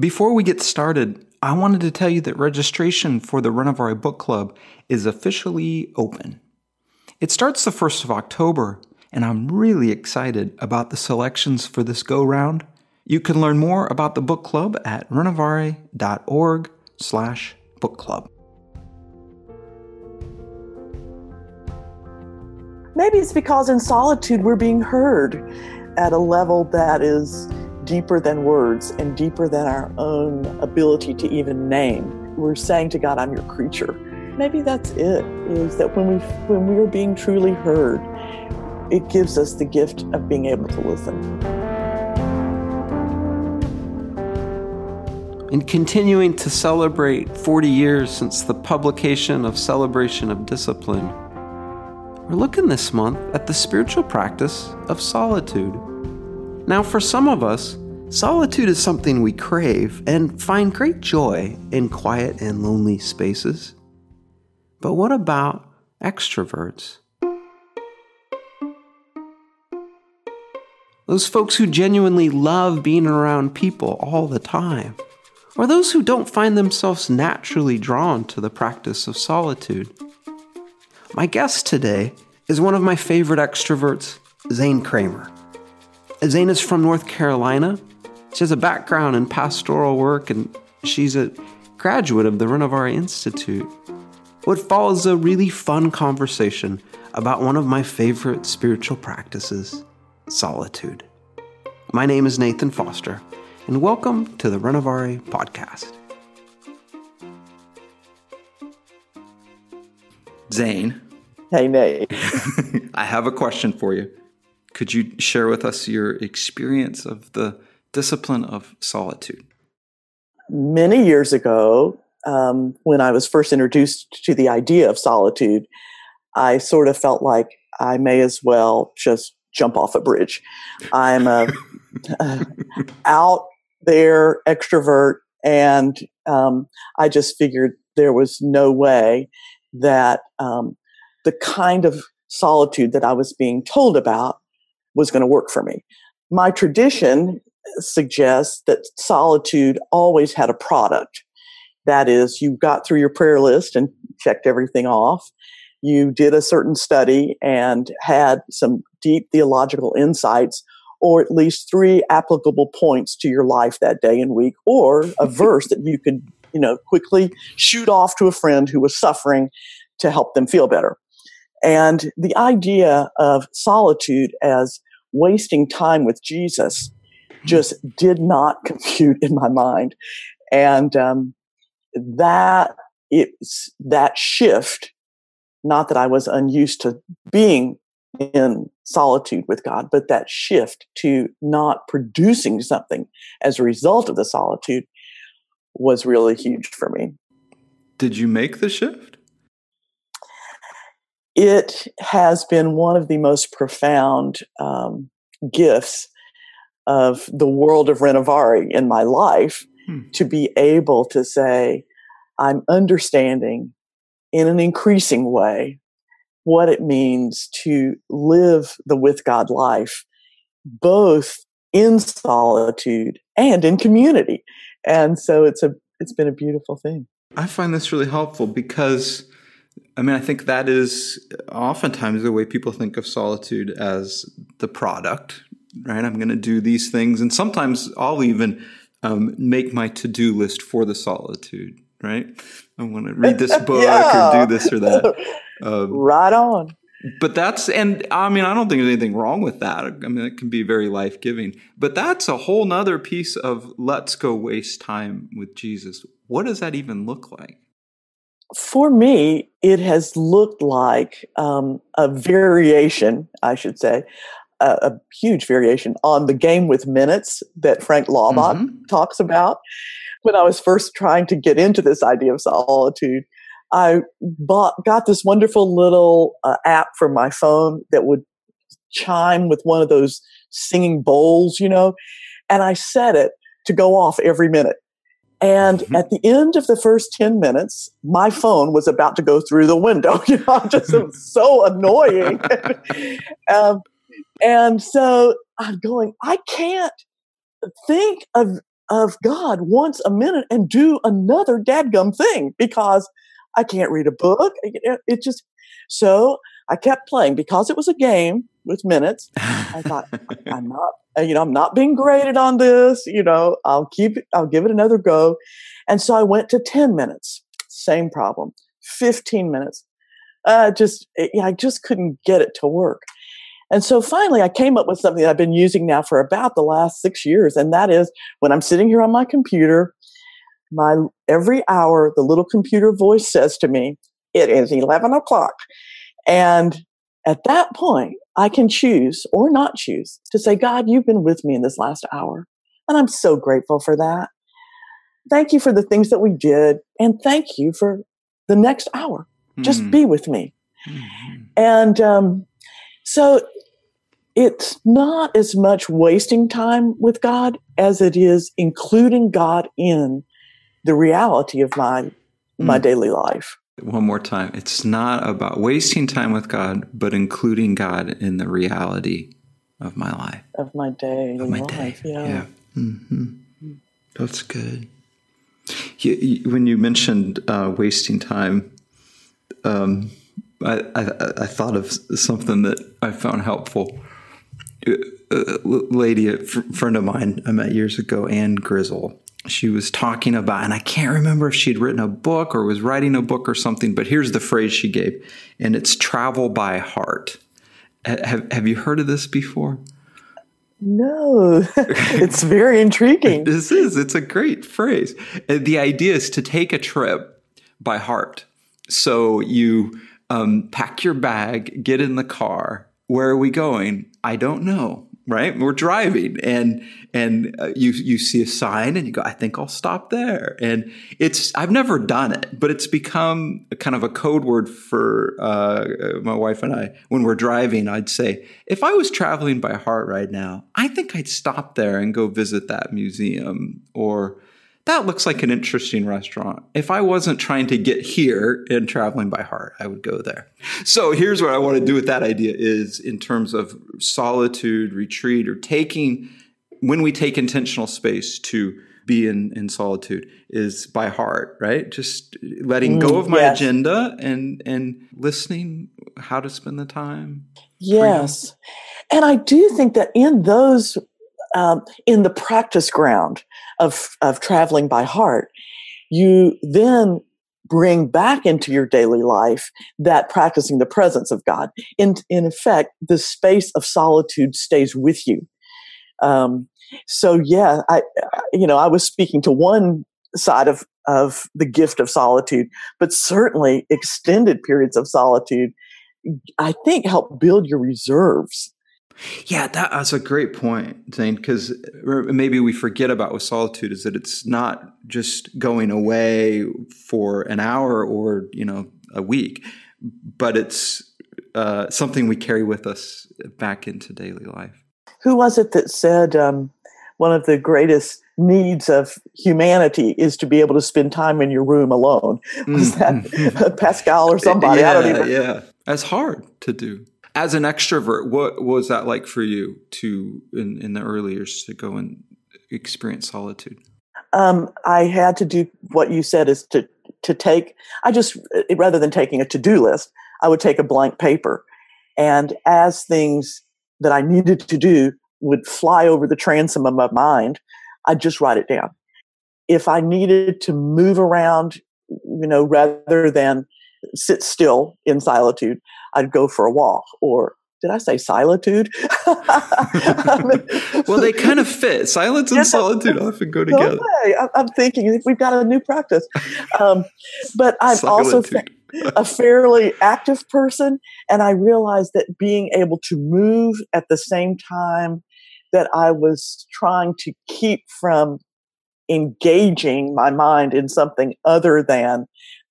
Before we get started, I wanted to tell you that registration for the Renovare Book Club is officially open. It starts the 1st of October, and I'm really excited about the selections for this go round. You can learn more about the book club at renovare.org slash book club. Maybe it's because in solitude we're being heard at a level that is deeper than words and deeper than our own ability to even name. We're saying to God, I'm your creature. Maybe that's it, is that when we when we are being truly heard, it gives us the gift of being able to listen. In continuing to celebrate 40 years since the publication of Celebration of Discipline, we're looking this month at the spiritual practice of solitude. Now, for some of us, solitude is something we crave and find great joy in quiet and lonely spaces. But what about extroverts? Those folks who genuinely love being around people all the time. Or those who don't find themselves naturally drawn to the practice of solitude. My guest today is one of my favorite extroverts, Zane Kramer. Zane is from North Carolina. She has a background in pastoral work and she's a graduate of the Renovare Institute. What follows is a really fun conversation about one of my favorite spiritual practices solitude. My name is Nathan Foster, and welcome to the Renovare Podcast. Zane. Hey, Nate. I have a question for you. Could you share with us your experience of the discipline of solitude? Many years ago, um, when I was first introduced to the idea of solitude, I sort of felt like I may as well just jump off a bridge. I'm a, a out there extrovert, and um, I just figured there was no way that um, the kind of solitude that I was being told about was going to work for me. My tradition suggests that solitude always had a product. That is, you got through your prayer list and checked everything off. You did a certain study and had some deep theological insights, or at least three applicable points to your life that day and week, or a verse that you could, you know, quickly shoot off to a friend who was suffering to help them feel better. And the idea of solitude as wasting time with Jesus just did not compute in my mind. And um, that it's that shift, not that I was unused to being in solitude with God, but that shift to not producing something as a result of the solitude was really huge for me. Did you make the shift? It has been one of the most profound um, gifts of the world of Renovare in my life hmm. to be able to say, I'm understanding in an increasing way what it means to live the with God life, both in solitude and in community. And so it's a it's been a beautiful thing. I find this really helpful because I mean, I think that is oftentimes the way people think of solitude as the product, right? I'm going to do these things. And sometimes I'll even um, make my to do list for the solitude, right? I want to read this book yeah. or do this or that. Um, right on. But that's, and I mean, I don't think there's anything wrong with that. I mean, it can be very life giving. But that's a whole nother piece of let's go waste time with Jesus. What does that even look like? For me, it has looked like um, a variation, I should say, a, a, huge variation on the game with minutes that Frank Laubach mm-hmm. talks about. When I was first trying to get into this idea of solitude, I bought, got this wonderful little uh, app for my phone that would chime with one of those singing bowls, you know, and I set it to go off every minute. And mm-hmm. at the end of the first 10 minutes, my phone was about to go through the window. You know, just it was so annoying. um, and so I'm going, I can't think of of God once a minute and do another dadgum thing because I can't read a book. It, it just so I kept playing because it was a game with minutes. I thought I'm not, you know, I'm not being graded on this. You know, I'll keep, I'll give it another go. And so I went to 10 minutes. Same problem. 15 minutes. Uh, just, it, I just couldn't get it to work. And so finally, I came up with something that I've been using now for about the last six years, and that is when I'm sitting here on my computer, my every hour the little computer voice says to me, "It is eleven o'clock," and at that point, I can choose or not choose to say, "God, you've been with me in this last hour, and I'm so grateful for that. Thank you for the things that we did, and thank you for the next hour. Mm-hmm. Just be with me." Mm-hmm. And um, so it's not as much wasting time with God as it is including God in the reality of my my mm. daily life. One more time. It's not about wasting time with God, but including God in the reality of my life. Of my day. Of my life. day. Yeah. yeah. Mm-hmm. That's good. You, you, when you mentioned uh, wasting time, um, I, I, I, thought of something that I found helpful a lady, a friend of mine I met years ago, Anne Grizzle. She was talking about, and I can't remember if she'd written a book or was writing a book or something, but here's the phrase she gave, and it's travel by heart. Have, have you heard of this before? No, it's very intriguing. this is, it's a great phrase. The idea is to take a trip by heart. So you um, pack your bag, get in the car. Where are we going? I don't know, right? We're driving and and uh, you you see a sign and you go, I think I'll stop there. And it's I've never done it, but it's become kind of a code word for uh, my wife and I. When we're driving, I'd say, if I was traveling by heart right now, I think I'd stop there and go visit that museum or that looks like an interesting restaurant. If I wasn't trying to get here and traveling by heart, I would go there. So here's what I want to do with that idea is in terms of solitude, retreat, or taking, when we take intentional space to be in, in solitude is by heart, right? Just letting go mm, of my yes. agenda and and listening how to spend the time. Yes. And I do think that in those um, in the practice ground of, of traveling by heart, you then bring back into your daily life that practicing the presence of God. In, in effect, the space of solitude stays with you. Um, so yeah, I, you know, I was speaking to one side of, of the gift of solitude, but certainly extended periods of solitude, I think help build your reserves yeah, that's a great point, Zane, because maybe we forget about with solitude is that it's not just going away for an hour or, you know, a week, but it's uh, something we carry with us back into daily life. Who was it that said um, one of the greatest needs of humanity is to be able to spend time in your room alone? Was mm-hmm. that Pascal or somebody? Yeah, I don't even. Yeah, that's hard to do as an extrovert, what was that like for you to in, in the early years to go and experience solitude? Um, I had to do what you said is to to take. I just eh, rather than taking a to do list, I would take a blank paper, and as things that I needed to do would fly over the transom of my mind, I'd just write it down. If I needed to move around, you know, rather than sit still in solitude, I'd go for a walk or did I say solitude? well, they kind of fit. Silence and yeah, solitude often go together. No I'm thinking we've got a new practice. Um, but I'm solitude. also a fairly active person, and I realized that being able to move at the same time that I was trying to keep from engaging my mind in something other than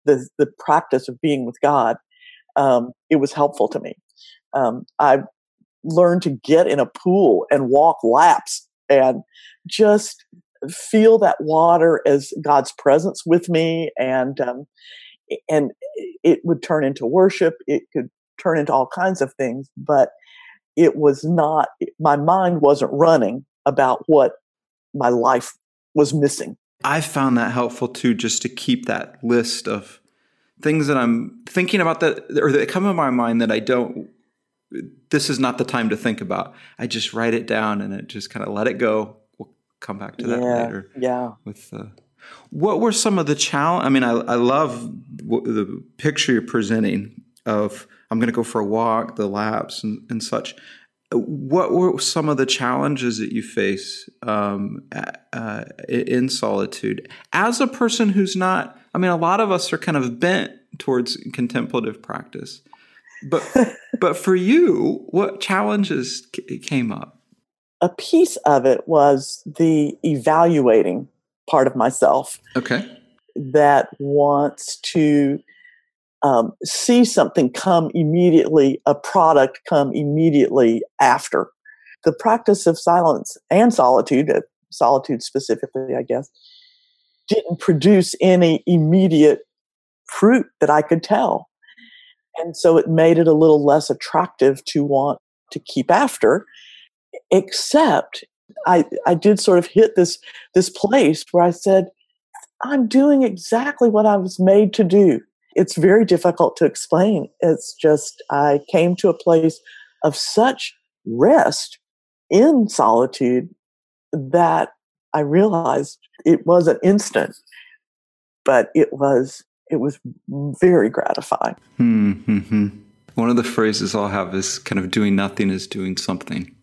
the, the practice of being with God um, it was helpful to me. Um, I learned to get in a pool and walk laps and just feel that water as God's presence with me, and um, and it would turn into worship. It could turn into all kinds of things, but it was not. My mind wasn't running about what my life was missing. I found that helpful too, just to keep that list of things that I'm thinking about that or that come in my mind that I don't. This is not the time to think about. I just write it down and it just kind of let it go. We'll come back to that yeah, later. Yeah. With uh, what were some of the challenge? I mean, I, I love the picture you're presenting of I'm going to go for a walk, the laps, and, and such what were some of the challenges that you face um, uh, in solitude as a person who's not i mean a lot of us are kind of bent towards contemplative practice but but for you what challenges c- came up? A piece of it was the evaluating part of myself okay. that wants to um, see something come immediately, a product come immediately after. The practice of silence and solitude, uh, solitude specifically, I guess, didn't produce any immediate fruit that I could tell. And so it made it a little less attractive to want to keep after, except I, I did sort of hit this, this place where I said, I'm doing exactly what I was made to do it's very difficult to explain. It's just, I came to a place of such rest in solitude that I realized it was an instant, but it was it was very gratifying. Mm-hmm. One of the phrases I'll have is kind of doing nothing is doing something.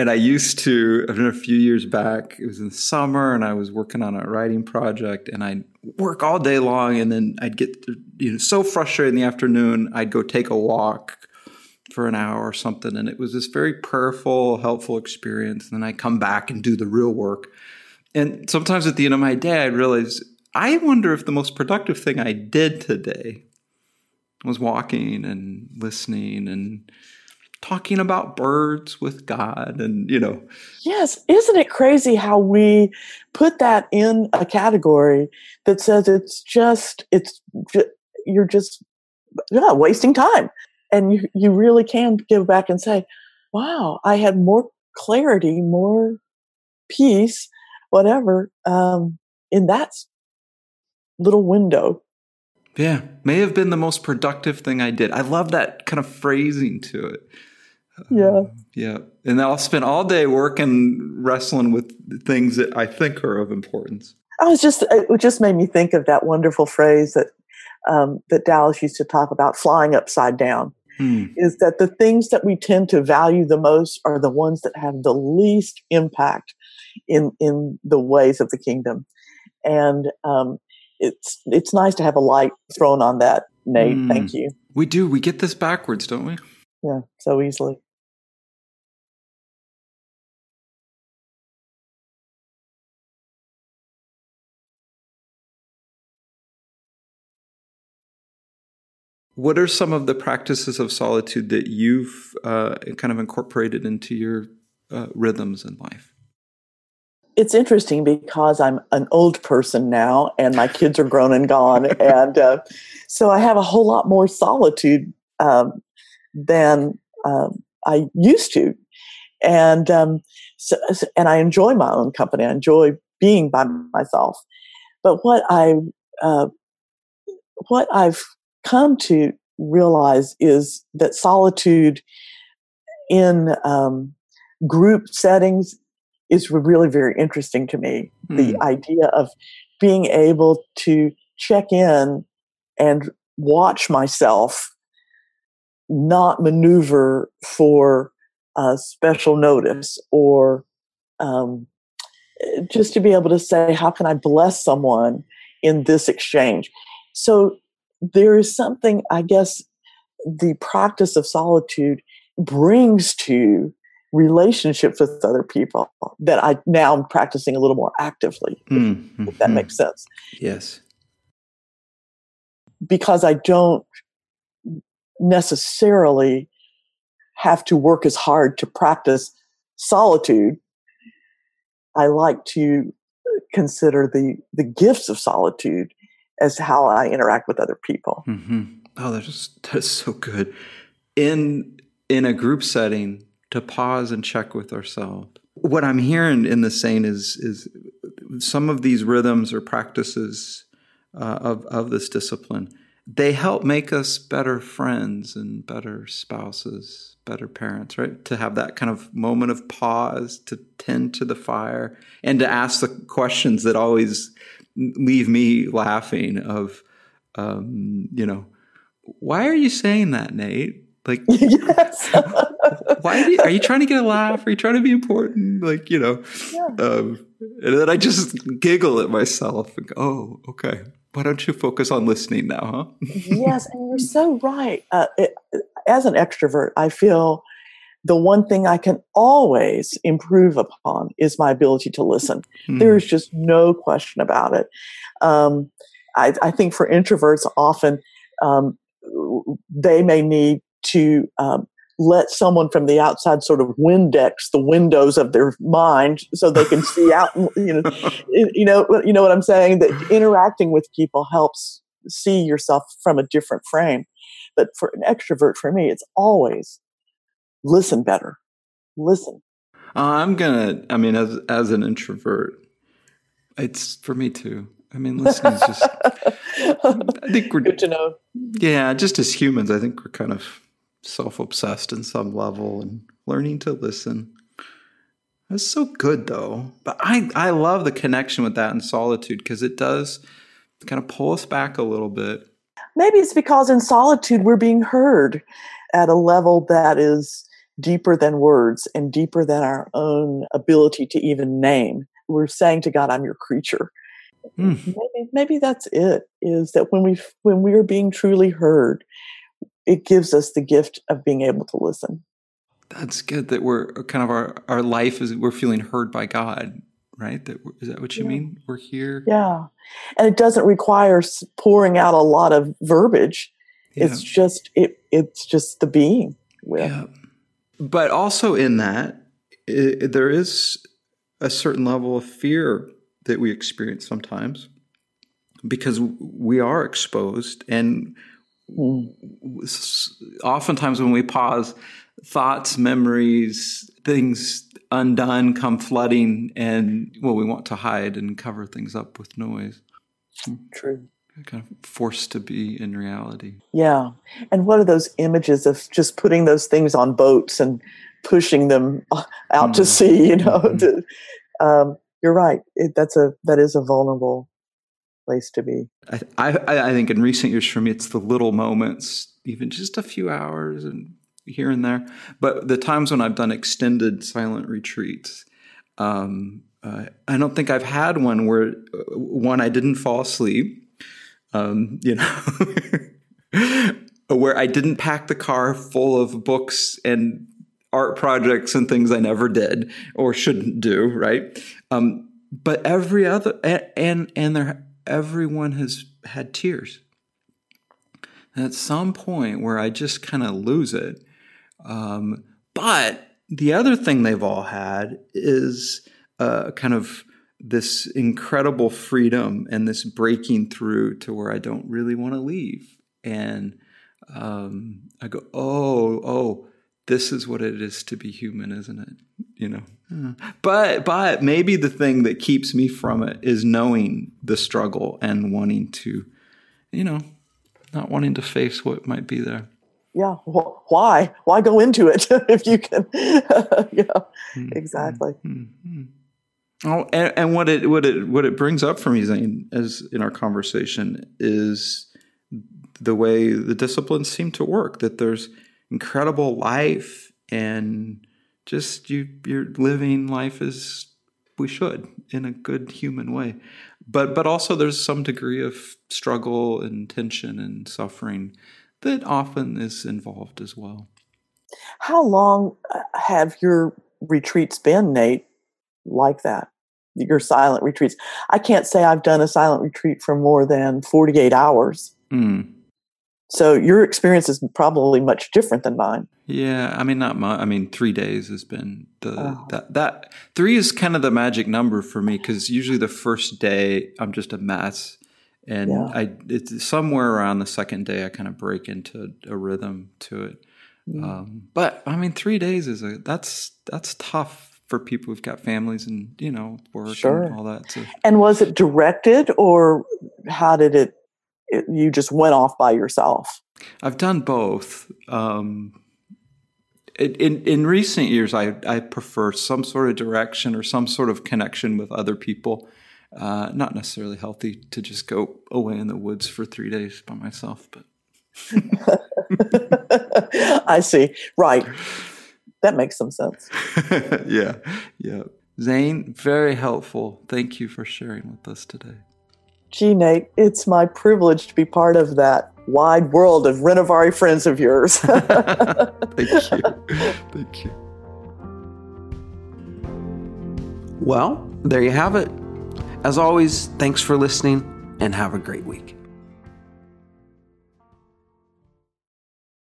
And I used to, a few years back, it was in the summer and I was working on a writing project and I'd work all day long and then I'd get you know so frustrated in the afternoon, I'd go take a walk for an hour or something. And it was this very prayerful, helpful experience. And then I come back and do the real work. And sometimes at the end of my day, I'd realize, I wonder if the most productive thing I did today was walking and listening and talking about birds with God and you know. Yes isn't it crazy how we put that in a category that says it's just it's you're just yeah wasting time. And you you really can give back and say wow I had more clarity more peace whatever um in that little window. Yeah may have been the most productive thing I did. I love that kind of phrasing to it yeah. yeah. And I'll spend all day working, wrestling with things that I think are of importance. I was just, it just made me think of that wonderful phrase that, um, that Dallas used to talk about flying upside down. Hmm. Is that the things that we tend to value the most are the ones that have the least impact in in the ways of the kingdom, and um, it's it's nice to have a light thrown on that. Nate, mm. thank you. We do. We get this backwards, don't we? Yeah, so easily. What are some of the practices of solitude that you've uh, kind of incorporated into your uh, rhythms in life? It's interesting because I'm an old person now and my kids are grown and gone. and uh, so I have a whole lot more solitude um, than um, I used to. And, um, so, and I enjoy my own company. I enjoy being by myself. But what I, uh, what I've come to realize is that solitude in um, group settings is really very interesting to me. Mm. The hmm. idea of being able to check in and watch myself not maneuver for a special notice or um, just to be able to say, how can I bless someone in this exchange? So there is something, I guess, the practice of solitude brings to relationships with other people that I now I'm practicing a little more actively, mm-hmm. if that makes sense. Yes. Because I don't necessarily have to work as hard to practice solitude. I like to consider the, the gifts of solitude as how I interact with other people. Mm-hmm. Oh, that's just, that's so good. In in a group setting, to pause and check with ourselves. what I'm hearing in the saying is is some of these rhythms or practices uh, of of this discipline they help make us better friends and better spouses, better parents, right? To have that kind of moment of pause, to tend to the fire, and to ask the questions that always leave me laughing. Of, um, you know, why are you saying that, Nate? Like, yes. why you, are you trying to get a laugh? Are you trying to be important? Like, you know, yeah. um, and then I just giggle at myself and go, "Oh, okay." Why don't you focus on listening now, huh? yes, and you're so right. Uh, it, as an extrovert, I feel the one thing I can always improve upon is my ability to listen. Mm. There is just no question about it. Um, I, I, think for introverts, often um, they may need to um, let someone from the outside sort of Windex the windows of their mind so they can see out. You know, you know, you know what I'm saying. That interacting with people helps see yourself from a different frame. But for an extrovert, for me, it's always listen better. Listen. Uh, I'm gonna. I mean, as as an introvert, it's for me too. I mean, listening is just. I think we're good to know. Yeah, just as humans, I think we're kind of self obsessed in some level and learning to listen. It's so good though. But I, I love the connection with that in solitude because it does kind of pull us back a little bit. Maybe it's because in solitude we're being heard at a level that is deeper than words and deeper than our own ability to even name. We're saying to God, I'm your creature. Mm. Maybe, maybe that's it, is that when we when we are being truly heard, it gives us the gift of being able to listen. That's good that we're kind of our, our life is we're feeling heard by God, right? That is that what you yeah. mean? We're here. Yeah. And it doesn't require pouring out a lot of verbiage. Yeah. It's just it it's just the being with. Yeah. But also in that it, there is a certain level of fear that we experience sometimes because we are exposed and oftentimes when we pause, thoughts, memories, things undone come flooding, and well, we want to hide and cover things up with noise. True. Kind of forced to be in reality. Yeah. And what are those images of just putting those things on boats and pushing them out mm. to sea? You know, mm-hmm. to, um, you're right. It, that's a that is a vulnerable place to be. I, I, I think in recent years for me, it's the little moments, even just a few hours and here and there. But the times when I've done extended silent retreats, um, uh, I don't think I've had one where uh, one I didn't fall asleep. Um, you know, where I didn't pack the car full of books and art projects and things I never did or shouldn't do, right? Um, but every other and and there everyone has had tears. And at some point where I just kind of lose it. Um, but the other thing they've all had is uh, kind of this incredible freedom and this breaking through to where I don't really want to leave. And um, I go, oh, oh, this is what it is to be human, isn't it? You know. But but maybe the thing that keeps me from it is knowing the struggle and wanting to, you know, not wanting to face what might be there. Yeah. Well, why? Why go into it if you can? yeah. Mm-hmm. Exactly. Mm-hmm. Oh, and, and, what it what it what it brings up for me, Zane, as in our conversation, is the way the disciplines seem to work. That there's incredible life and just you you're living life as we should in a good human way but but also there's some degree of struggle and tension and suffering that often is involved as well how long uh, have your retreats been nate like that your silent retreats i can't say i've done a silent retreat for more than 48 hours mm. So your experience is probably much different than mine. Yeah, I mean not my I mean 3 days has been the oh. that that 3 is kind of the magic number for me cuz usually the first day I'm just a mess and yeah. I it's somewhere around the second day I kind of break into a rhythm to it. Mm. Um, but I mean 3 days is a that's that's tough for people who've got families and you know work Sure. and all that. So And was it directed, or how did it? it you just went off by yourself. I've done both. Um, in, in in recent years, I I prefer some sort of direction or some sort of connection with other people. Uh, not necessarily healthy to just go away in the woods for three days by myself, but I see. Right. That makes some sense. yeah, yeah. Zane, very helpful. Thank you for sharing with us today. Gee, Nate, it's my privilege to be part of that wide world of Renovare friends of yours. Thank you. Thank you. Well, there you have it. As always, thanks for listening and have a great week.